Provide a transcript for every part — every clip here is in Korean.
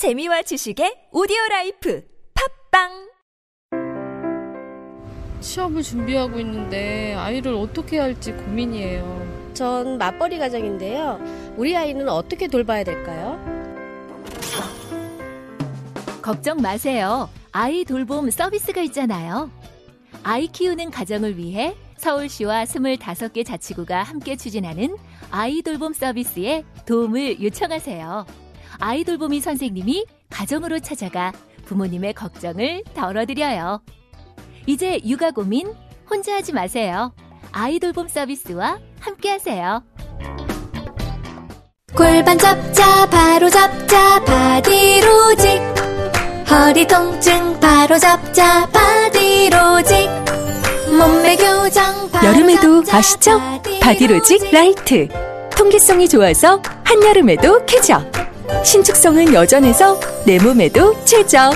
재미와 지식의 오디오 라이프 팟빵 취업을 준비하고 있는데 아이를 어떻게 할지 고민이에요. 전 맞벌이 가정인데요. 우리 아이는 어떻게 돌봐야 될까요? 걱정 마세요. 아이 돌봄 서비스가 있잖아요. 아이 키우는 가정을 위해 서울시와 25개 자치구가 함께 추진하는 아이 돌봄 서비스에 도움을 요청하세요. 아이 돌 보미 선생님이 가정으로 찾아가 부모님의 걱정을 덜어드려요. 이제 육아 고민 혼자 하지 마세요. 아이 돌봄 서비스와 함께 하세요. 골반 잡자 바로 잡자 바디로직 허리 통증 바로 잡자 바디로직 몸매 교정 바로 여름에도 잡자, 아시죠? 바디로직 라이트. 통기성이 좋아서 한여름에도 쾌적. 신축성은 여전해서 내 몸에도 최적.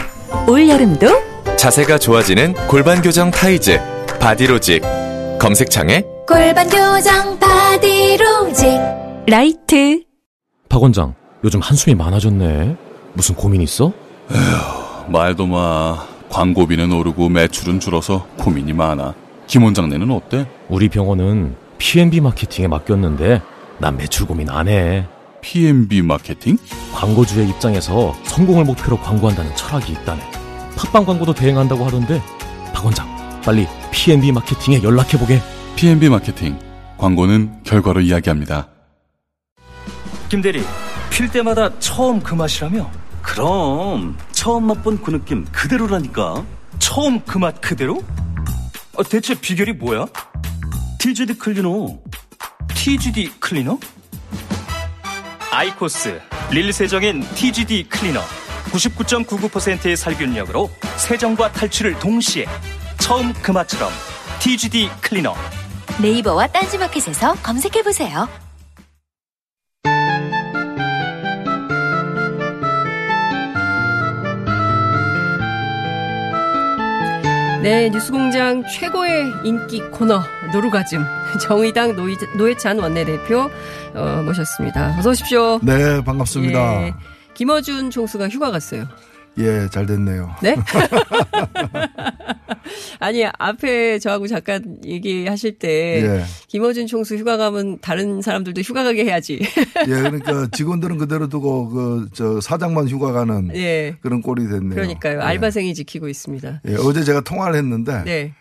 올여름도 자세가 좋아지는 골반 교정 타이즈 바디로직 검색창에 골반 교정 바디로직 라이트. 박 원장, 요즘 한숨이 많아졌네. 무슨 고민 있어? 말도 마. 광고비는 오르고 매출은 줄어서 고민이 많아. 김 원장네는 어때? 우리 병원은 P&B 마케팅에 맡겼는데 난 매출 고민 안 해. P&B 마케팅? 광고주의 입장에서 성공을 목표로 광고한다는 철학이 있다네. 팟빵 광고도 대행한다고 하던데 박 원장, 빨리 P&B 마케팅에 연락해보게. P&B 마케팅. 광고는 결과로 이야기합니다. 김 대리, 필 때마다 처음 그 맛이라며? 그럼 처음 맛본 그 느낌 그대로라니까. 처음 그 맛 그대로? 아, 대체 비결이 뭐야? TGD 클리너. TGD 클리너? 아이코스 릴 세정인 TGD 클리너. 99.99%의 살균력으로 세정과 탈출을 동시에 처음 그 맛처럼 TGD 클리너. 네이버와 딴지마켓에서 검색해보세요. 네, 뉴스공장 최고의 인기 코너 노루가즘 정의당 노이, 노회찬 원내대표 어, 모셨습니다. 어서 오십시오. 네, 반갑습니다. 예, 김어준 총수가 휴가 갔어요. 예, 잘 됐네요. 네? 아니 앞에 저하고 잠깐 얘기하실 때 예. 김어준 총수 휴가 가면 다른 사람들도 휴가 가게 해야지. 예, 그러니까 직원들은 그대로 두고 그 저 사장만 휴가 가는 예. 그런 꼴이 됐네요. 그러니까요. 알바생이 지키고 있습니다. 예, 어제 제가 통화를 했는데 네.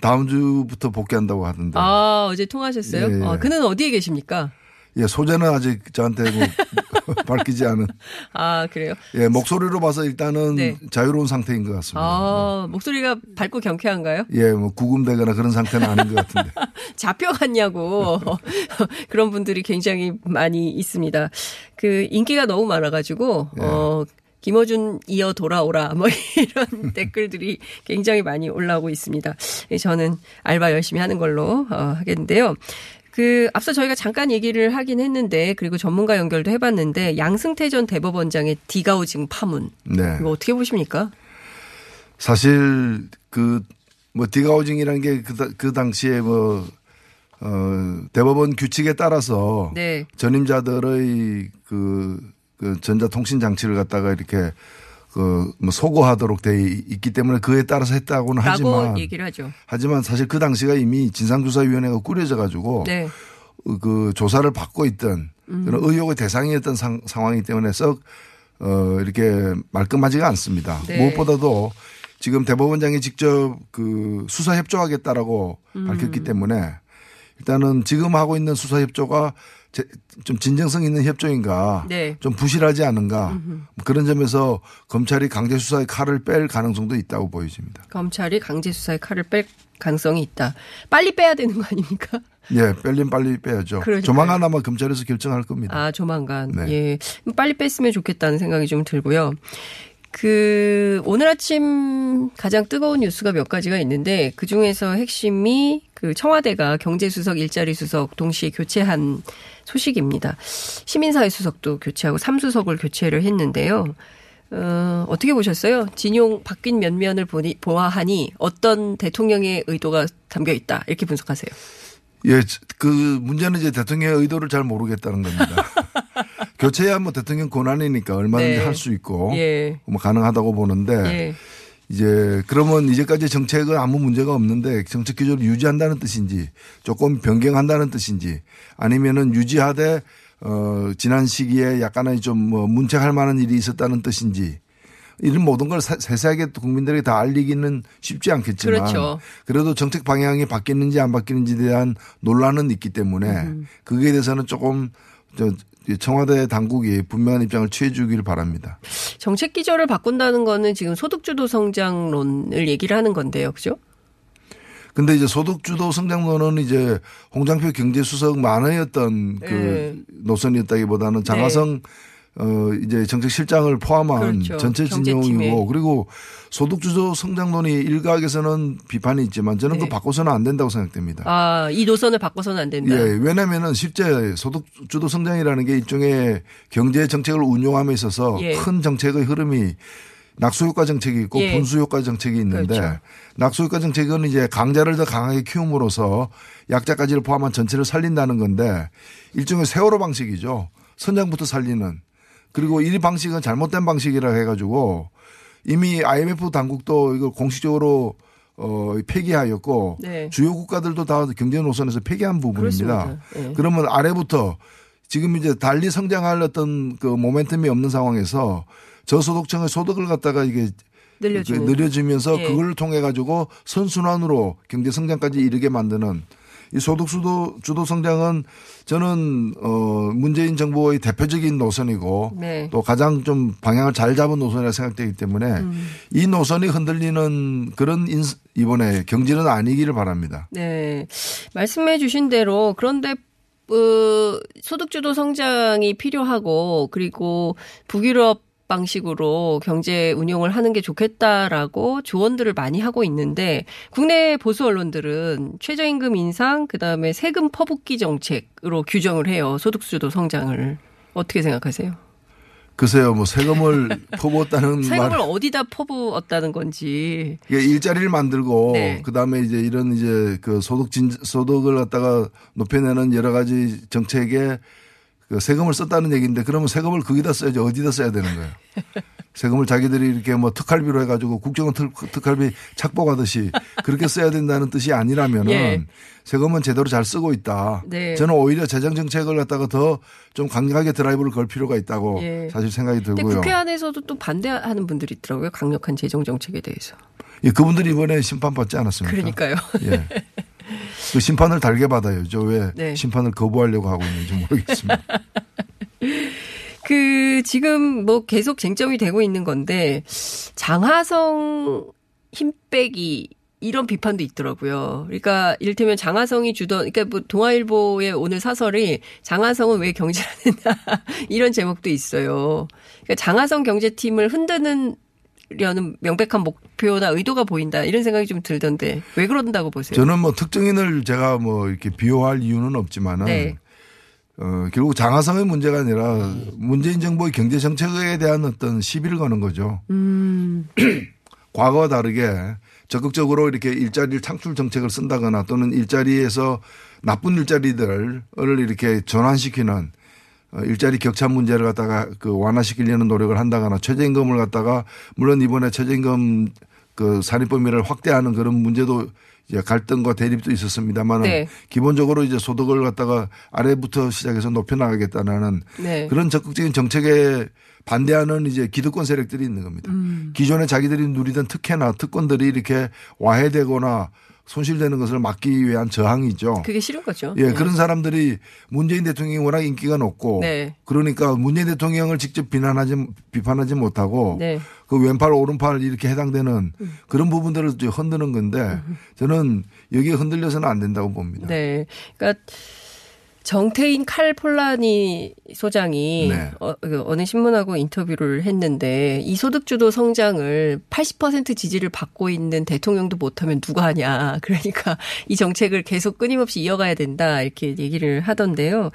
다음 주부터 복귀한다고 하던데. 아 어제 통화하셨어요? 예, 예. 어, 그는 어디에 계십니까? 예, 소재는 아직 저한테 뭐 밝히지 않은. 아 그래요? 예, 목소리로 봐서 일단은 네. 자유로운 상태인 것 같습니다. 아 목소리가 밝고 경쾌한가요? 예, 뭐 구금되거나 그런 상태는 아닌 것 같은데. 잡혀갔냐고 그런 분들이 굉장히 많이 있습니다. 그 인기가 너무 많아가지고 예. 어. 김어준 이어 돌아오라 뭐 이런 댓글들이 굉장히 많이 올라오고 있습니다. 예, 저는 알바 열심히 하는 걸로 어, 하겠는데요. 그 앞서 저희가 잠깐 얘기를 하긴 했는데 그리고 전문가 연결도 해봤는데 양승태 전 대법원장의 디가우징 파문 네. 이거 어떻게 보십니까? 사실 그 뭐 디가우징이라는 게그 그 당시에 뭐 어, 대법원 규칙에 따라서 네. 전임자들의 그, 그 전자통신 장치를 갖다가 이렇게 그뭐 소거하도록 돼 있기 때문에 그에 따라서 했다고는 하지만 얘기를 하죠. 하지만 사실 그 당시가 이미 진상조사위원회가 꾸려져 가지고 네. 그 조사를 받고 있던 음. 그런 의혹의 대상이었던 상, 상황이기 때문에 썩 어, 이렇게 말끔하지가 않습니다. 네. 무엇보다도 지금 대법원장이 직접 그 수사 협조하겠다라고 음. 밝혔기 때문에 일단은 지금 하고 있는 수사 협조가 제- 좀 진정성 있는 협조인가 네. 좀 부실하지 않은가 음흠. 뭐 그런 점에서 검찰이 강제 수사의 칼을 뺄 가능성도 있다고 보여집니다. 검찰이 강제 수사의 칼을 뺄 가능성이 있다. 빨리 빼야 되는 거 아닙니까? 예, 뺄린 빨리 빼야죠. 그러니까요. 조만간 아마 검찰에서 결정할 겁니다. 아, 조만간. 네. 예. 빨리 뺐으면 좋겠다는 생각이 좀 들고요. 그 오늘 아침 가장 뜨거운 뉴스가 몇 가지가 있는데 그 중에서 핵심이 그 청와대가 경제수석, 일자리 수석 동시에 교체한 소식입니다. 시민사회 수석도 교체하고 삼수석을 교체를 했는데요. 어, 어떻게 보셨어요? 진용 바뀐 면면을 보니, 보아하니 어떤 대통령의 의도가 담겨 있다 이렇게 분석하세요. 예, 그 문제는 이제 대통령의 의도를 잘 모르겠다는 겁니다. 교체야 뭐 대통령 권한이니까 얼마든지 네. 할수 있고 예. 뭐 가능하다고 보는데 예. 이제 그러면 이제까지 정책은 아무 문제가 없는데 정책 기조를 유지한다는 뜻인지 조금 변경한다는 뜻인지 아니면은 유지하되 어 지난 시기에 약간의 좀뭐 문책할 만한 일이 있었다는 뜻인지 이런 모든 걸 사- 세세하게 국민들에게 다 알리기는 쉽지 않겠지만 그렇죠. 그래도 정책 방향이 바뀌는지 안 바뀌는지에 대한 논란은 있기 때문에 음. 그거에 대해서는 조금 저 청와대 당국이 분명한 입장을 취해 주기를 바랍니다. 정책 기조를 바꾼다는 거는 지금 소득주도 성장론을 얘기를 하는 건데요. 그죠? 근데 이제 소득주도 성장론은 이제 홍장표 경제수석 만회였던 그 네. 노선이었다기보다는 장하성 어 이제 정책실장을 포함한 그렇죠. 전체. 진영이고 그리고 소득주도 성장론이 일각에서는 비판이 있지만 저는 네. 그 바꿔서는 안 된다고 생각됩니다. 아, 이 노선을 바꿔서는 안 된다. 예, 왜냐면은 실제 소득주도 성장이라는 게 일종의 경제 정책을 운용함에 있어서 예. 큰 정책의 흐름이 낙수효과 정책이 있고 예. 분수효과 정책이 있는데 그렇죠. 낙수효과 정책은 이제 강자를 더 강하게 키움으로써 약자까지를 포함한 전체를 살린다는 건데 일종의 세월호 방식이죠. 선장부터 살리는 그리고 이 방식은 잘못된 방식이라 해가지고 이미 IMF 당국도 이걸 공식적으로 어 폐기하였고 네. 주요 국가들도 다 경제 노선에서 폐기한 부분입니다. 예. 그러면 아래부터 지금 이제 달리 성장할 어떤 그 모멘텀이 없는 상황에서 저소득층의 소득을 갖다가 이게 늘려주는. 그 늘려주면서 예. 그걸 통해 가지고 선순환으로 경제 성장까지 이르게 만드는 이 소득 주도 주도 성장은 저는 어 문재인 정부의 대표적인 노선이고 네. 또 가장 좀 방향을 잘 잡은 노선이라 생각되기 때문에 음. 이 노선이 흔들리는 그런 인 이번에 경제는 아니기를 바랍니다. 네. 말씀해 주신 대로 그런데 어, 소득주도 성장이 필요하고 그리고 북유럽 방식으로 경제 운용을 하는 게 좋겠다라고 조언들을 많이 하고 있는데 국내 보수 언론들은 최저임금 인상 그다음에 세금 퍼붓기 정책으로 규정을 해요. 소득주도 성장을. 어떻게 생각하세요? 글쎄요, 뭐 세금을 퍼부었다는 세금을 말. 어디다 퍼부었다는 건지. 이게 일자리를 만들고 네. 그다음에 이제 이런 이제 그 소득 진 소득을 갖다가 높여내는 여러 가지 정책에 그 세금을 썼다는 얘기인데 그러면 세금을 거기다 써야지 어디다 써야 되는 거예요. 세금을 자기들이 이렇게 뭐 특할비로 해가지고 국정원 특, 특할비 착복하듯이 그렇게 써야 된다는 뜻이 아니라면은 예. 세금은 제대로 잘 쓰고 있다. 네. 저는 오히려 재정 정책을 갖다가 더 좀 강력하게 드라이브를 걸 필요가 있다고 예. 사실 생각이 들고요. 국회 안에서도 또 반대하는 분들이 있더라고요. 강력한 재정 정책에 대해서. 예, 그분들이 이번에 심판 받지 않았습니까? 그러니까요. 예. 그 심판을 달게 받아요. 저왜 네. 심판을 거부하려고 하고 있는지 모르겠습니다. 그 지금 뭐 계속 쟁점이 되고 있는 건데 장하성 힘 빼기 이런 비판도 있더라고요. 그러니까 이를테면 장하성이 주던 그러니까 뭐 동아일보의 오늘 사설이 장하성은 왜 경질하느냐 이런 제목도 있어요. 그러니까 장하성 경제팀을 흔드는 려는 명백한 목표나 의도가 보인다 이런 생각이 좀 들던데 왜 그런다고 보세요? 저는 뭐 특정인을 제가 뭐 이렇게 비호할 이유는 없지만은 네. 어, 결국 장하성의 문제가 아니라 문재인 정부의 경제 정책에 대한 어떤 시비를 거는 거죠. 음. 과거와 다르게 적극적으로 이렇게 일자리를 창출 정책을 쓴다거나 또는 일자리에서 나쁜 일자리들을 이렇게 전환시키는 어, 일자리 격차 문제를 갖다가 그 완화시키려는 노력을 한다거나 최저임금을 갖다가 물론 이번에 최저임금 그 산입 범위를 확대하는 그런 문제도 이제 갈등과 대립도 있었습니다만은 네. 기본적으로 이제 소득을 갖다가 아래부터 시작해서 높여 나가겠다는 네. 그런 적극적인 정책에 반대하는 이제 기득권 세력들이 있는 겁니다. 음. 기존에 자기들이 누리던 특혜나 특권들이 이렇게 와해되거나 손실되는 것을 막기 위한 저항이죠. 그게 싫은 거죠. 예, 네. 그런 사람들이 문재인 대통령이 워낙 인기가 높고 네. 그러니까 문재인 대통령을 직접 비난하지 비판하지 못하고 네. 그 왼팔 오른팔 이렇게 해당되는 그런 부분들을 흔드는 건데 저는 여기에 흔들려서는 안 된다고 봅니다. 네. 그러니까 정태인 칼 폴라니 소장이 네. 어, 그 어느 신문하고 인터뷰를 했는데 이 소득주도 성장을 80% 지지를 받고 있는 대통령도 못하면 누가 하냐. 그러니까 이 정책을 계속 끊임없이 이어가야 된다. 이렇게 얘기를 하던데요.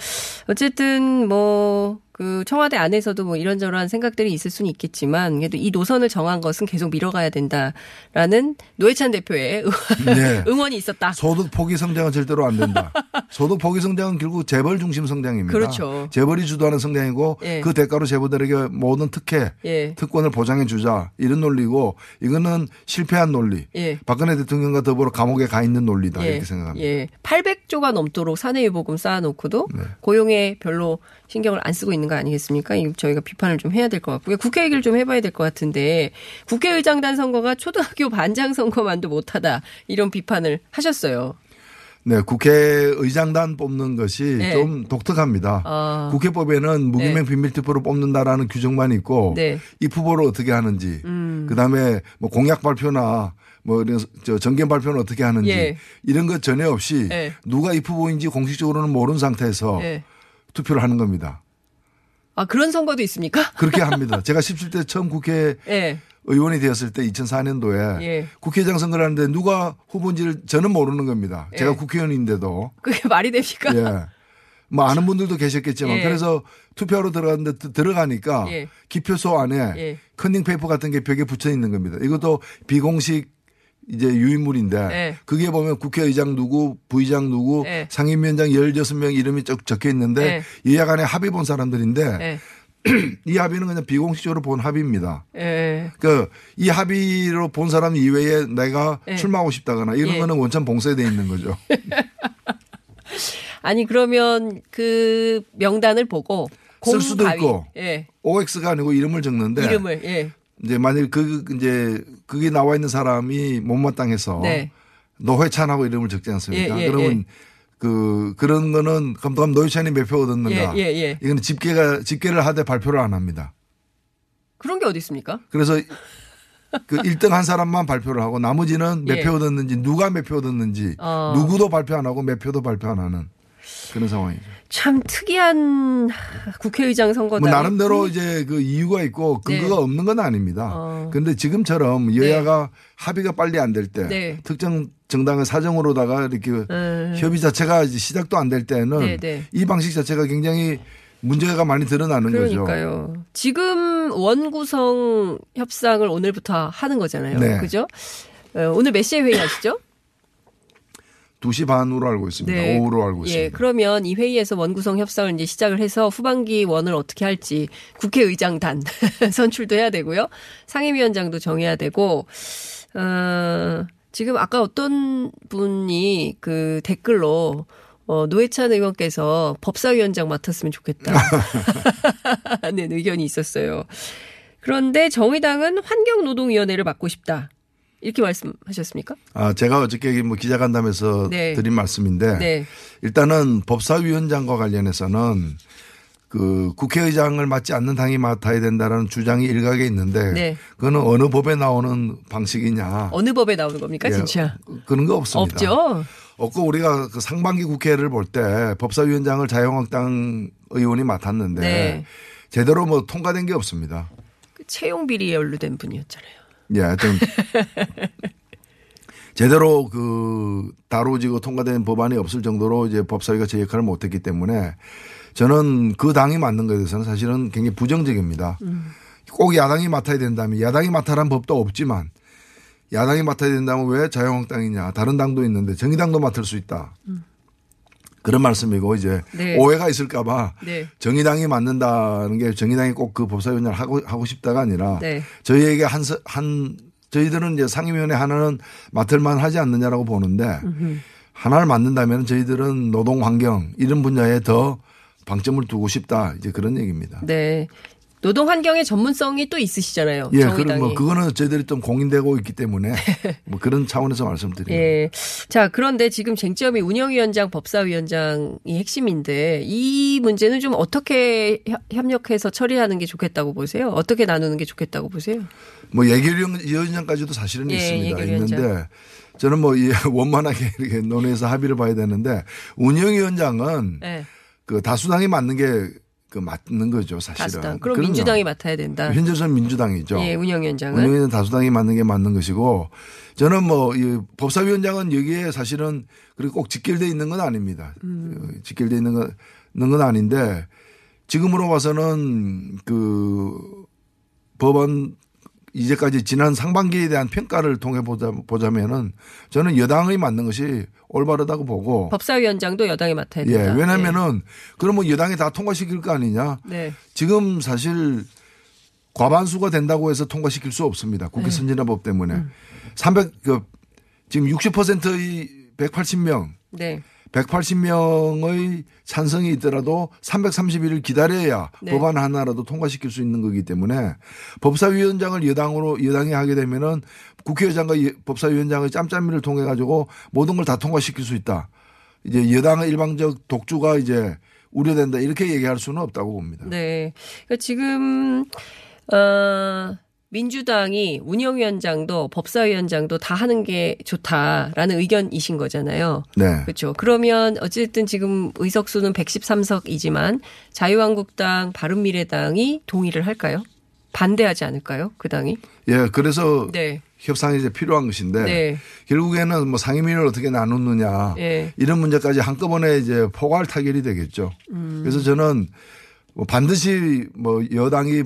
어쨌든 뭐 그 청와대 안에서도 뭐 이런저런 생각들이 있을 수는 있겠지만 그래도 이 노선을 정한 것은 계속 밀어가야 된다라는 노회찬 대표의 네. 응원이 있었다. 소득 포기 성장은 절대로 안 된다. 소득 포기 성장은 결국 재벌 중심 성장입니다. 그렇죠. 재벌이 주도하는 성장이고 예. 그 대가로 재벌들에게 모든 특혜, 예. 특권을 보장해 주자 이런 논리고 이거는 실패한 논리. 예. 박근혜 대통령과 더불어 감옥에 가 있는 논리다 예. 이렇게 생각합니다. 예. 800조가 넘도록 사내유보금 쌓아놓고도 네. 고용에 별로 신경을 안 쓰고 있는 거 아니겠습니까? 이 저희가 비판을 좀 해야 될 것 같고요. 국회 얘기를 좀 해봐야 될 것 같은데 국회의장단 선거가 초등학교 반장 선거만도 못하다 이런 비판을 하셨어요. 네, 국회의장단 뽑는 것이 네. 좀 독특합니다. 아. 국회법에는 무기명 네. 비밀투표로 뽑는다라는 규정만 있고 네. 입 후보를 어떻게 하는지, 음. 그다음에 뭐 공약 발표나 뭐 이런 저 정견 발표는 어떻게 하는지 예. 이런 것 전혀 없이 예. 누가 입 후보인지 공식적으로는 모르는 상태에서 예. 투표를 하는 겁니다. 아 그런 선거도 있습니까? 그렇게 합니다. 제가 17대 처음 국회 예. 의원이 되었을 때 2004년도에 예. 국회의장 선거를 하는데 누가 후보인지를 저는 모르는 겁니다. 제가 예. 국회의원인데도 그게 말이 됩니까? 예. 뭐 아는 분들도 계셨겠지만 예. 그래서 투표하러 들어갔는데 드- 들어가니까 예. 기표소 안에 예. 컨닝 페이퍼 같은 게 벽에 붙여 있는 겁니다. 이것도 비공식 이제 유인물인데 예. 그게 보면 국회의장 누구, 부의장 누구, 예. 상임위원장 16명 이름이 쭉 적혀 있는데 예 여야 간에 합의 본 사람들인데 예. 이 합의는 그냥 비공식적으로 본 합의입니다. 예. 그이 합의로 본 사람 이외에 내가 예. 출마하고 싶다거나 이런 예. 거는 원천 봉쇄돼 있는 거죠. 아니 그러면 그 명단을 보고 쓸 수도. 있고 예. OX가 아니고 이름을 적는데 이름을 예. 이제 만일 그 이제 그게 나와 있는 사람이 못마땅해서 네. 노회찬하고 이름을 적지 않습니까? 예, 예, 그러면 그 그런 거는 그럼 노회찬이 몇 표 얻었는가? 예, 예, 예. 이거는 집계가 집계를 하되 발표를 안 합니다. 그런 게 어디 있습니까? 그래서 그 1등 한 사람만 발표를 하고 나머지는 몇 예. 표 얻었는지 누가 몇 표 얻었는지 어. 누구도 발표 안 하고 몇 표도 발표 안 하는 그런 상황이죠. 참 특이한 국회의장 선거다. 뭐 나름대로 이제 그 이유가 있고 근거가 네. 없는 건 아닙니다. 어. 그런데 지금처럼 여야가 합의가 빨리 안 될 때 네. 특정 정당의 사정으로다가 이렇게 음. 협의 자체가 시작도 안 될 때는 네, 네. 이 방식 자체가 굉장히 문제가 많이 드러나는 거죠. 그러니까요. 지금 원구성 협상을 오늘부터 하는 거잖아요. 네. 그죠? 어, 오늘 몇 시에 회의하시죠? 2시 반으로 알고 있습니다. 오후로 알고 예, 있습니다. 그러면 이 회의에서 원구성 협상을 이제 시작을 해서 후반기 원을 어떻게 할지 국회의장단 선출도 해야 되고요. 상임위원장도 정해야 되고, 어, 지금 아까 어떤 분이 그 댓글로 어, 노회찬 의원께서 법사위원장 맡았으면 좋겠다. 하는 의견이 있었어요. 그런데 정의당은 환경노동위원회를 맡고 싶다. 이렇게 말씀하셨습니까? 아, 제가 어저께 뭐 기자간담회에서 네. 드린 말씀인데 네. 일단은 법사위원장과 관련해서는 그 국회의장을 맡지 않는 당이 맡아야 된다라는 주장이 일각에 있는데 네. 그거는 어느 법에 나오는 방식이냐 어느 법에 나오는 겁니까, 예, 진짜? 그런 거 없습니다. 없죠. 없고 우리가 그 상반기 국회를 볼 때 법사위원장을 자유한국당 의원이 맡았는데 네. 제대로 뭐 통과된 게 없습니다. 그 채용 비리에 연루된 분이었잖아요. 예, 하여튼 제대로 그 다루어지고 통과된 법안이 없을 정도로 이제 법사위가 제 역할을 못했기 때문에 저는 그 당이 맞는 것에 대해서는 사실은 굉장히 부정적입니다. 꼭 야당이 맡아야 된다면 야당이 맡아라는 법도 없지만 야당이 맡아야 된다면 왜 자유한국당이냐 다른 당도 있는데 정의당도 맡을 수 있다. 그런 말씀이고 이제 네. 오해가 있을까봐 네. 정의당이 맡는다는 게 정의당이 꼭 그 법사위원장을 하고 하고 싶다가 아니라 네. 저희에게 한, 서- 한 저희들은 이제 상임위원회 하나는 맡을만 하지 않느냐라고 보는데 하나를 맡는다면 저희들은 노동 환경 이런 분야에 더 방점을 두고 싶다 이제 그런 얘기입니다. 네. 노동 환경의 전문성이 또 있으시잖아요. 예, 정의당이. 그럼 뭐 그거는 저희들이 좀 공인되고 있기 때문에 뭐 그런 차원에서 말씀드립니다. 예. 자, 그런데 지금 쟁점이 운영위원장, 법사위원장이 핵심인데 이 문제는 좀 어떻게 협- 협력해서 처리하는 게 좋겠다고 보세요? 어떻게 나누는 게 좋겠다고 보세요? 뭐 예결위원장까지도 사실은 예, 있습니다. 예결위원장. 있는데 저는 뭐이 원만하게 이렇게 논의해서 합의를 봐야 되는데 운영위원장은 네. 그 다수당이 맞는 게 그 맞는 거죠, 사실은. 다수당. 그럼 그럼요. 민주당이 맡아야 된다. 현재는 민주당이죠. 예, 운영위원장은. 운영위는 다수당이 맞는 게 맞는 것이고 저는 뭐 이 법사위원장은 여기에 사실은 그리고 꼭 직결돼 있는 건 아닙니다. 음. 직결돼 있는 건, 있는 건 아닌데 지금으로 봐서는 그 법원 이제까지 지난 상반기에 대한 평가를 통해 보자, 보자면은 저는 여당의 맞는 것이 올바르다고 보고 법사위원장도 여당에 맡아야 예, 된다. 왜냐면은 그러면 여당이 다 통과시킬 거 아니냐. 네. 지금 사실 과반수가 된다고 해서 통과시킬 수 없습니다. 국회 네. 선진화법 때문에. 음. 300, 그, 지금 60%의 180명, 네. 180명의 찬성이 있더라도 331을 기다려야 네. 법안 하나라도 통과시킬 수 있는 거기 때문에 법사위원장을 여당으로 여당이 하게 되면은 국회의장과 예- 법사위원장의 짬짬이를 통해 가지고 모든 걸 다 통과시킬 수 있다. 이제 여당의 일방적 독주가 이제 우려된다 이렇게 얘기할 수는 없다고 봅니다. 네. 그러니까 지금 어 민주당이 운영위원장도 법사위원장도 다 하는 게 좋다라는 의견이신 거잖아요. 네. 그렇죠. 그러면 어쨌든 지금 의석수는 113석이지만 자유한국당, 바른미래당이 동의를 할까요? 반대하지 않을까요? 그 당이? 예, 그래서 네. 협상이 이제 필요한 것인데 네. 결국에는 뭐 상임위를 어떻게 나누느냐 예. 이런 문제까지 한꺼번에 이제 포괄 타결이 되겠죠. 음. 그래서 저는 뭐 반드시 뭐 여당이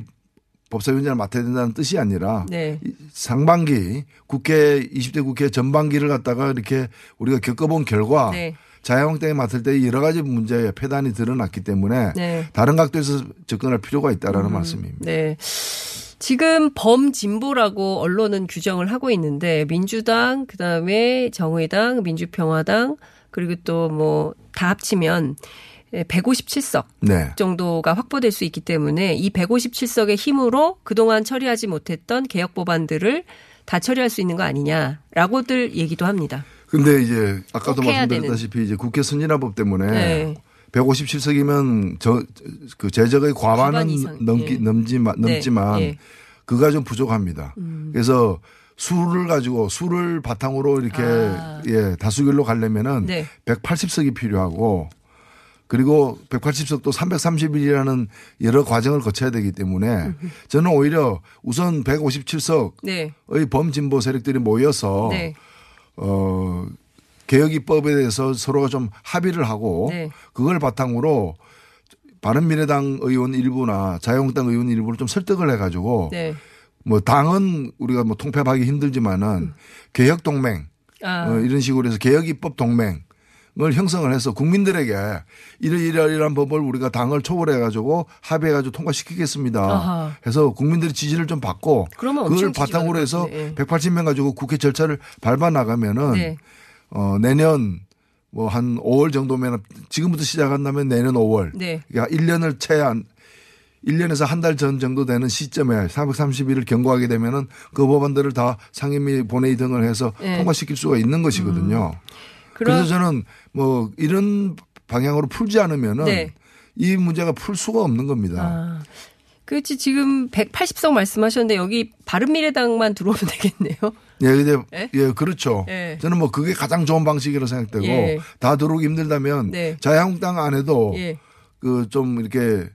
법사위원장을 맡아야 된다는 뜻이 아니라 네. 이 상반기 국회 20대 국회 전반기를 갖다가 이렇게 우리가 겪어본 결과 네. 자유한국당이 맡을 때 여러 가지 문제의 폐단이 드러났기 때문에 네. 다른 각도에서 접근할 필요가 있다라는 음. 말씀입니다. 네. 지금 범진보라고 언론은 규정을 하고 있는데 민주당 그다음에 정의당, 민주평화당 그리고 또 뭐 다 합치면 157석 네. 정도가 확보될 수 있기 때문에 이 157석의 힘으로 그동안 처리하지 못했던 개혁 법안들을 다 처리할 수 있는 거 아니냐라고들 얘기도 합니다. 근데 이제 아까도 말씀드렸다시피 이제 국회 선진화법 때문에 네. 157석이면 저 그 제적의 과반은 과반 넘기 예. 넘지만 네, 넘지만 예. 그가 좀 부족합니다. 음. 그래서 수를 가지고 수를 바탕으로 이렇게 아. 예 다수결로 가려면은 네. 180석이 필요하고 그리고 180석도 330일이라는 여러 과정을 거쳐야 되기 때문에 저는 오히려 우선 157석의 네. 범진보 세력들이 모여서 네. 어, 개혁 입법에 대해서 서로가 좀 합의를 하고 네. 그걸 바탕으로 바른미래당 의원 일부나 자유한국당 의원 일부를 좀 설득을 해가지고 네. 뭐 당은 우리가 뭐 통폐합하기 힘들지만은 개혁 동맹 아. 어, 이런 식으로 해서 개혁 입법 동맹 을 형성을 해서 국민들에게 이러이러이러한 법을 우리가 당을 초월해 가지고 합의해 가지고 통과시키겠습니다. 아하. 해서 국민들의 지지를 좀 받고 그걸 바탕으로 될 해서 것 같은데, 예. 180명 가지고 국회 절차를 밟아 나가면은 네. 어 내년 뭐 한 5월 정도면 지금부터 시작한다면 내년 5월 네. 그러니까 1년을 채한 1년에서 한 달 전 정도 되는 시점에 430일을 경고하게 되면은 그 법안들을 다 상임위 본회의 등을 해서 네. 통과시킬 수가 있는 것이거든요. 그럼- 그래서 저는 뭐 이런 방향으로 풀지 않으면은 네. 이 문제가 풀 수가 없는 겁니다. 아. 그렇지 지금 180석 말씀하셨는데 여기 바른미래당만 들어오면 되겠네요. 예, 근데 예? 예, 그렇죠. 예. 저는 뭐 그게 가장 좋은 방식이라고 생각되고 예. 다 들어오기 힘들다면 네. 자유한국당 안에도 예. 그좀 이렇게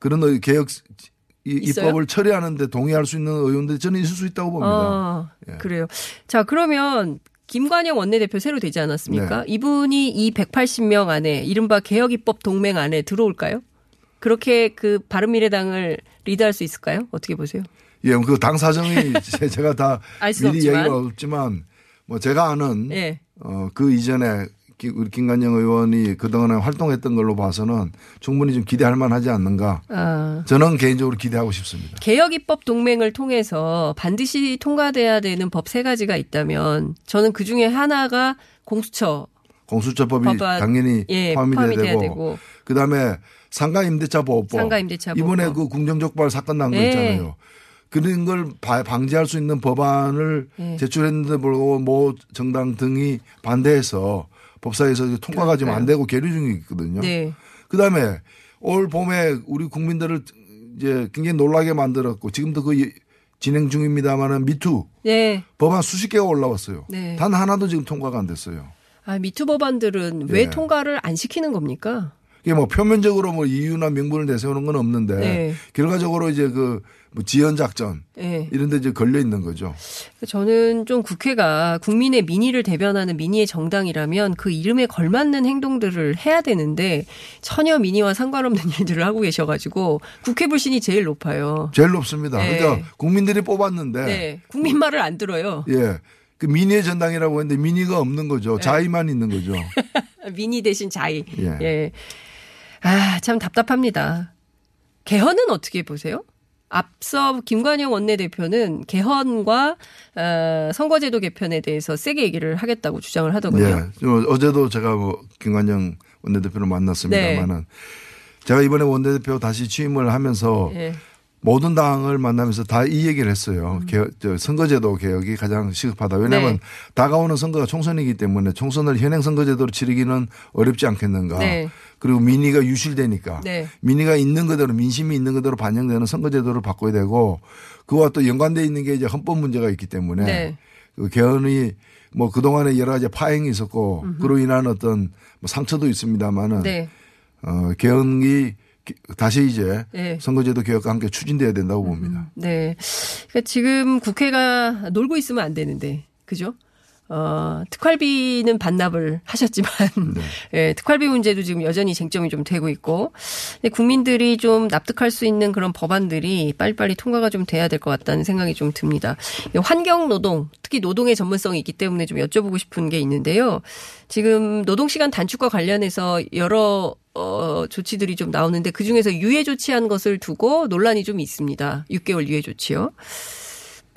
그런 의- 개혁 이- 있어요? 입법을 처리하는데 동의할 수 있는 의원들이 저는 있을 수 있다고 봅니다. 아, 예. 그래요. 자, 그러면 김관영 원내대표 새로 되지 않았습니까? 네. 이분이 이 180명 안에 이른바 개혁입법 동맹 안에 들어올까요? 그렇게 그 바른미래당을 리드할 수 있을까요? 어떻게 보세요? 예, 그 당 사정이 제- 제가 다 미리 없지만. 얘기가 없지만 뭐 제가 아는 예. 어, 그 이전에 기- 우리 김관영 의원이 그동안에 활동했던 걸로 봐서는 충분히 좀 기대할 만하지 않는가. 아. 저는 개인적으로 기대하고 싶습니다. 개혁 입법 동맹을 통해서 반드시 통과돼야 되는 법 세 가지가 있다면 저는 그 중에 하나가 공수처 공수처법이 법안, 당연히 예, 포함이, 포함이 돼야 돼야 되고, 되고. 그다음에 상가 임대차 보호법 상가 임대차 이번에 보호법. 그 궁정족발 사건 난거 예. 있잖아요. 그런 걸 바- 방지할 수 있는 법안을 예. 제출했는데 불구하고 모 정당 등이 반대해서 법사위에서 통과가 지금 안 되고 계류 중에 있거든요. 네. 그다음에 올 봄에 우리 국민들을 이제 굉장히 놀라게 만들었고 지금도 그 이- 진행 중입니다만은 미투 네. 법안 수십 개가 올라왔어요. 네. 단 하나도 지금 통과가 안 됐어요. 아, 미투 법안들은 왜 예. 통과를 안 시키는 겁니까? 이게 뭐 표면적으로 뭐 이유나 명분을 내세우는 건 없는데 네. 결과적으로 이제 그 뭐 지연 작전 예. 이런 데 이제 걸려 있는 거죠. 저는 좀 국회가 국민의 민의를 대변하는 민의의 정당이라면 그 이름에 걸맞는 행동들을 해야 되는데 전혀 민의와 상관없는 일들을 하고 계셔가지고 국회 불신이 제일 높아요. 제일 높습니다. 네. 그러니까 국민들이 뽑았는데 네. 국민 말을 안 들어요. 예. 그 민의의 전당이라고 했는데 민의가 없는 거죠. 네. 자의만 있는 거죠. 민의 대신 자의. 예. 예. 아, 참 답답합니다. 개헌은 어떻게 보세요? 앞서 김관영 원내대표는 개헌과 어, 선거제도 개편에 대해서 세게 얘기를 하겠다고 주장을 하더군요. 예. 저 어제도 제가 뭐 김관영 원내대표를 만났습니다만은 네. 제가 이번에 원내대표 다시 취임을 하면서 예. 모든 당을 만나면서 다 이 얘기를 했어요. 개혁, 저 선거제도 개혁이 가장 시급하다. 왜냐하면 음. 네. 다가오는 선거가 총선이기 때문에 총선을 현행 선거제도로 치르기는 어렵지 않겠는가. 네. 그리고 민의가 유실되니까 네. 민의가 있는 그대로 민심이 있는 그대로 반영되는 선거제도를 바꿔야 되고 그와 또 연관돼 있는 게 이제 헌법 문제가 있기 때문에 네. 그 개헌이 뭐 그동안에 여러 가지 파행이 있었고 그로 인한 어떤 뭐 상처도 있습니다만은 네. 어, 개헌이 기- 다시 이제 네. 선거제도 개혁과 함께 추진돼야 된다고 봅니다. 네. 그러니까 지금 국회가 놀고 있으면 안 되는데, 그죠? 어, 특활비는 반납을 하셨지만, 예, 특활비 문제도 지금 여전히 쟁점이 좀 되고 있고, 근데 국민들이 좀 납득할 수 있는 그런 법안들이 빨리빨리 통과가 좀 돼야 될 것 같다는 생각이 좀 듭니다. 이 환경 노동, 특히 노동의 전문성이 있기 때문에 좀 여쭤보고 싶은 게 있는데요. 지금 노동시간 단축과 관련해서 여러 어, 조치들이 좀 나오는데 그 중에서 유예 조치한 것을 두고 논란이 좀 있습니다. 6개월 유예 조치요.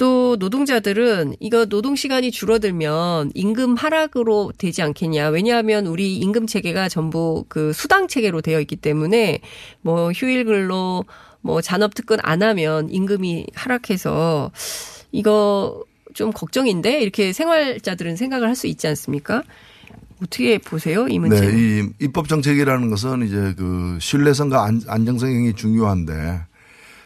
또 노동자들은 이거 노동 시간이 줄어들면 임금 하락으로 되지 않겠냐. 왜냐하면 우리 임금 체계가 전부 그 수당 체계로 되어 있기 때문에 뭐 휴일 근로 뭐 잔업 특근 안 하면 임금이 하락해서 이거 좀 걱정인데 이렇게 생활자들은 생각을 할 수 있지 않습니까? 어떻게 보세요 이 문제? 네, 이 입법 정책이라는 것은 이제 그 신뢰성과 안, 안정성이 중요한데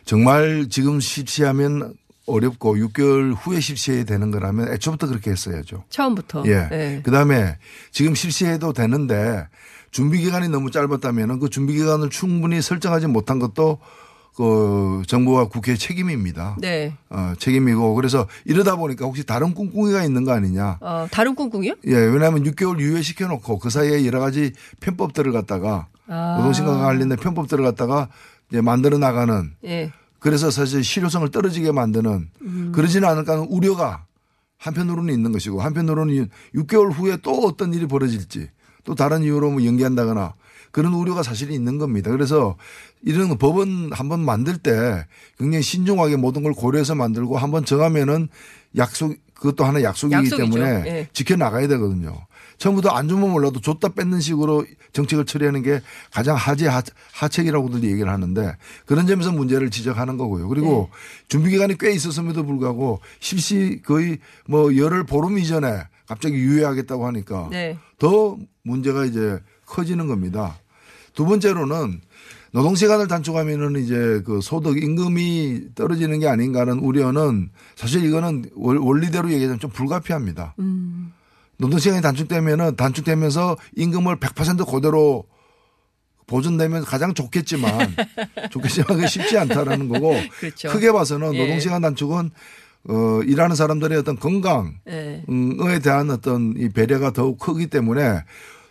정말 지금 실시하면 어렵고 6개월 후에 실시해야 되는 거라면 애초부터 그렇게 했어야죠. 처음부터. 예. 네. 그 다음에 지금 실시해도 되는데 준비 기간이 너무 짧았다면 그 준비 기간을 충분히 설정하지 못한 것도 그 정부와 국회의 책임입니다. 네. 어, 책임이고 그래서 이러다 보니까 혹시 다른 꿍꿍이가 있는 거 아니냐. 어, 다른 꿍꿍이요? 예, 왜냐하면 6개월 유예시켜 놓고 그 사이에 여러 가지 편법들을 갖다가 아. 노동신과 관련된 편법들을 갖다가 이제 만들어 나가는 예. 그래서 사실 실효성을 떨어지게 만드는 음. 그러지는 않을까 하는 우려가 한편으로는 있는 것이고 한편으로는 6개월 후에 또 어떤 일이 벌어질지 또 다른 이유로 뭐 연기한다거나 그런 우려가 사실 있는 겁니다. 그래서 이런 법은 한번 만들 때 굉장히 신중하게 모든 걸 고려해서 만들고 한번 정하면은 약속 그것도 하나 약속이기 약속이죠. 때문에 예. 지켜나가야 되거든요. 처음부터 안 주면 몰라도 줬다 뺏는 식으로 정책을 처리하는 게 가장 하지 하, 하책이라고들 얘기를 하는데 그런 점에서 문제를 지적하는 거고요. 그리고 네. 준비 기간이 꽤 있었음에도 불구하고 실시 거의 뭐 열흘 보름 이전에 갑자기 유예하겠다고 하니까 네. 더 문제가 이제 커지는 겁니다. 두 번째로는 노동 시간을 단축하면은 이제 그 소득 임금이 떨어지는 게 아닌가 하는 우려는 사실 이거는 원- 원리대로 얘기하자면 좀 불가피합니다. 음. 노동 시간이 단축되면은 단축되면서 임금을 100% 그대로 보존되면 가장 좋겠지만 좋겠지만 그게 쉽지 않다라는 거고 그렇죠. 크게 봐서는 예. 노동 시간 단축은 어 일하는 사람들의 어떤 건강에 예. 대한 어떤 이 배려가 더욱 크기 때문에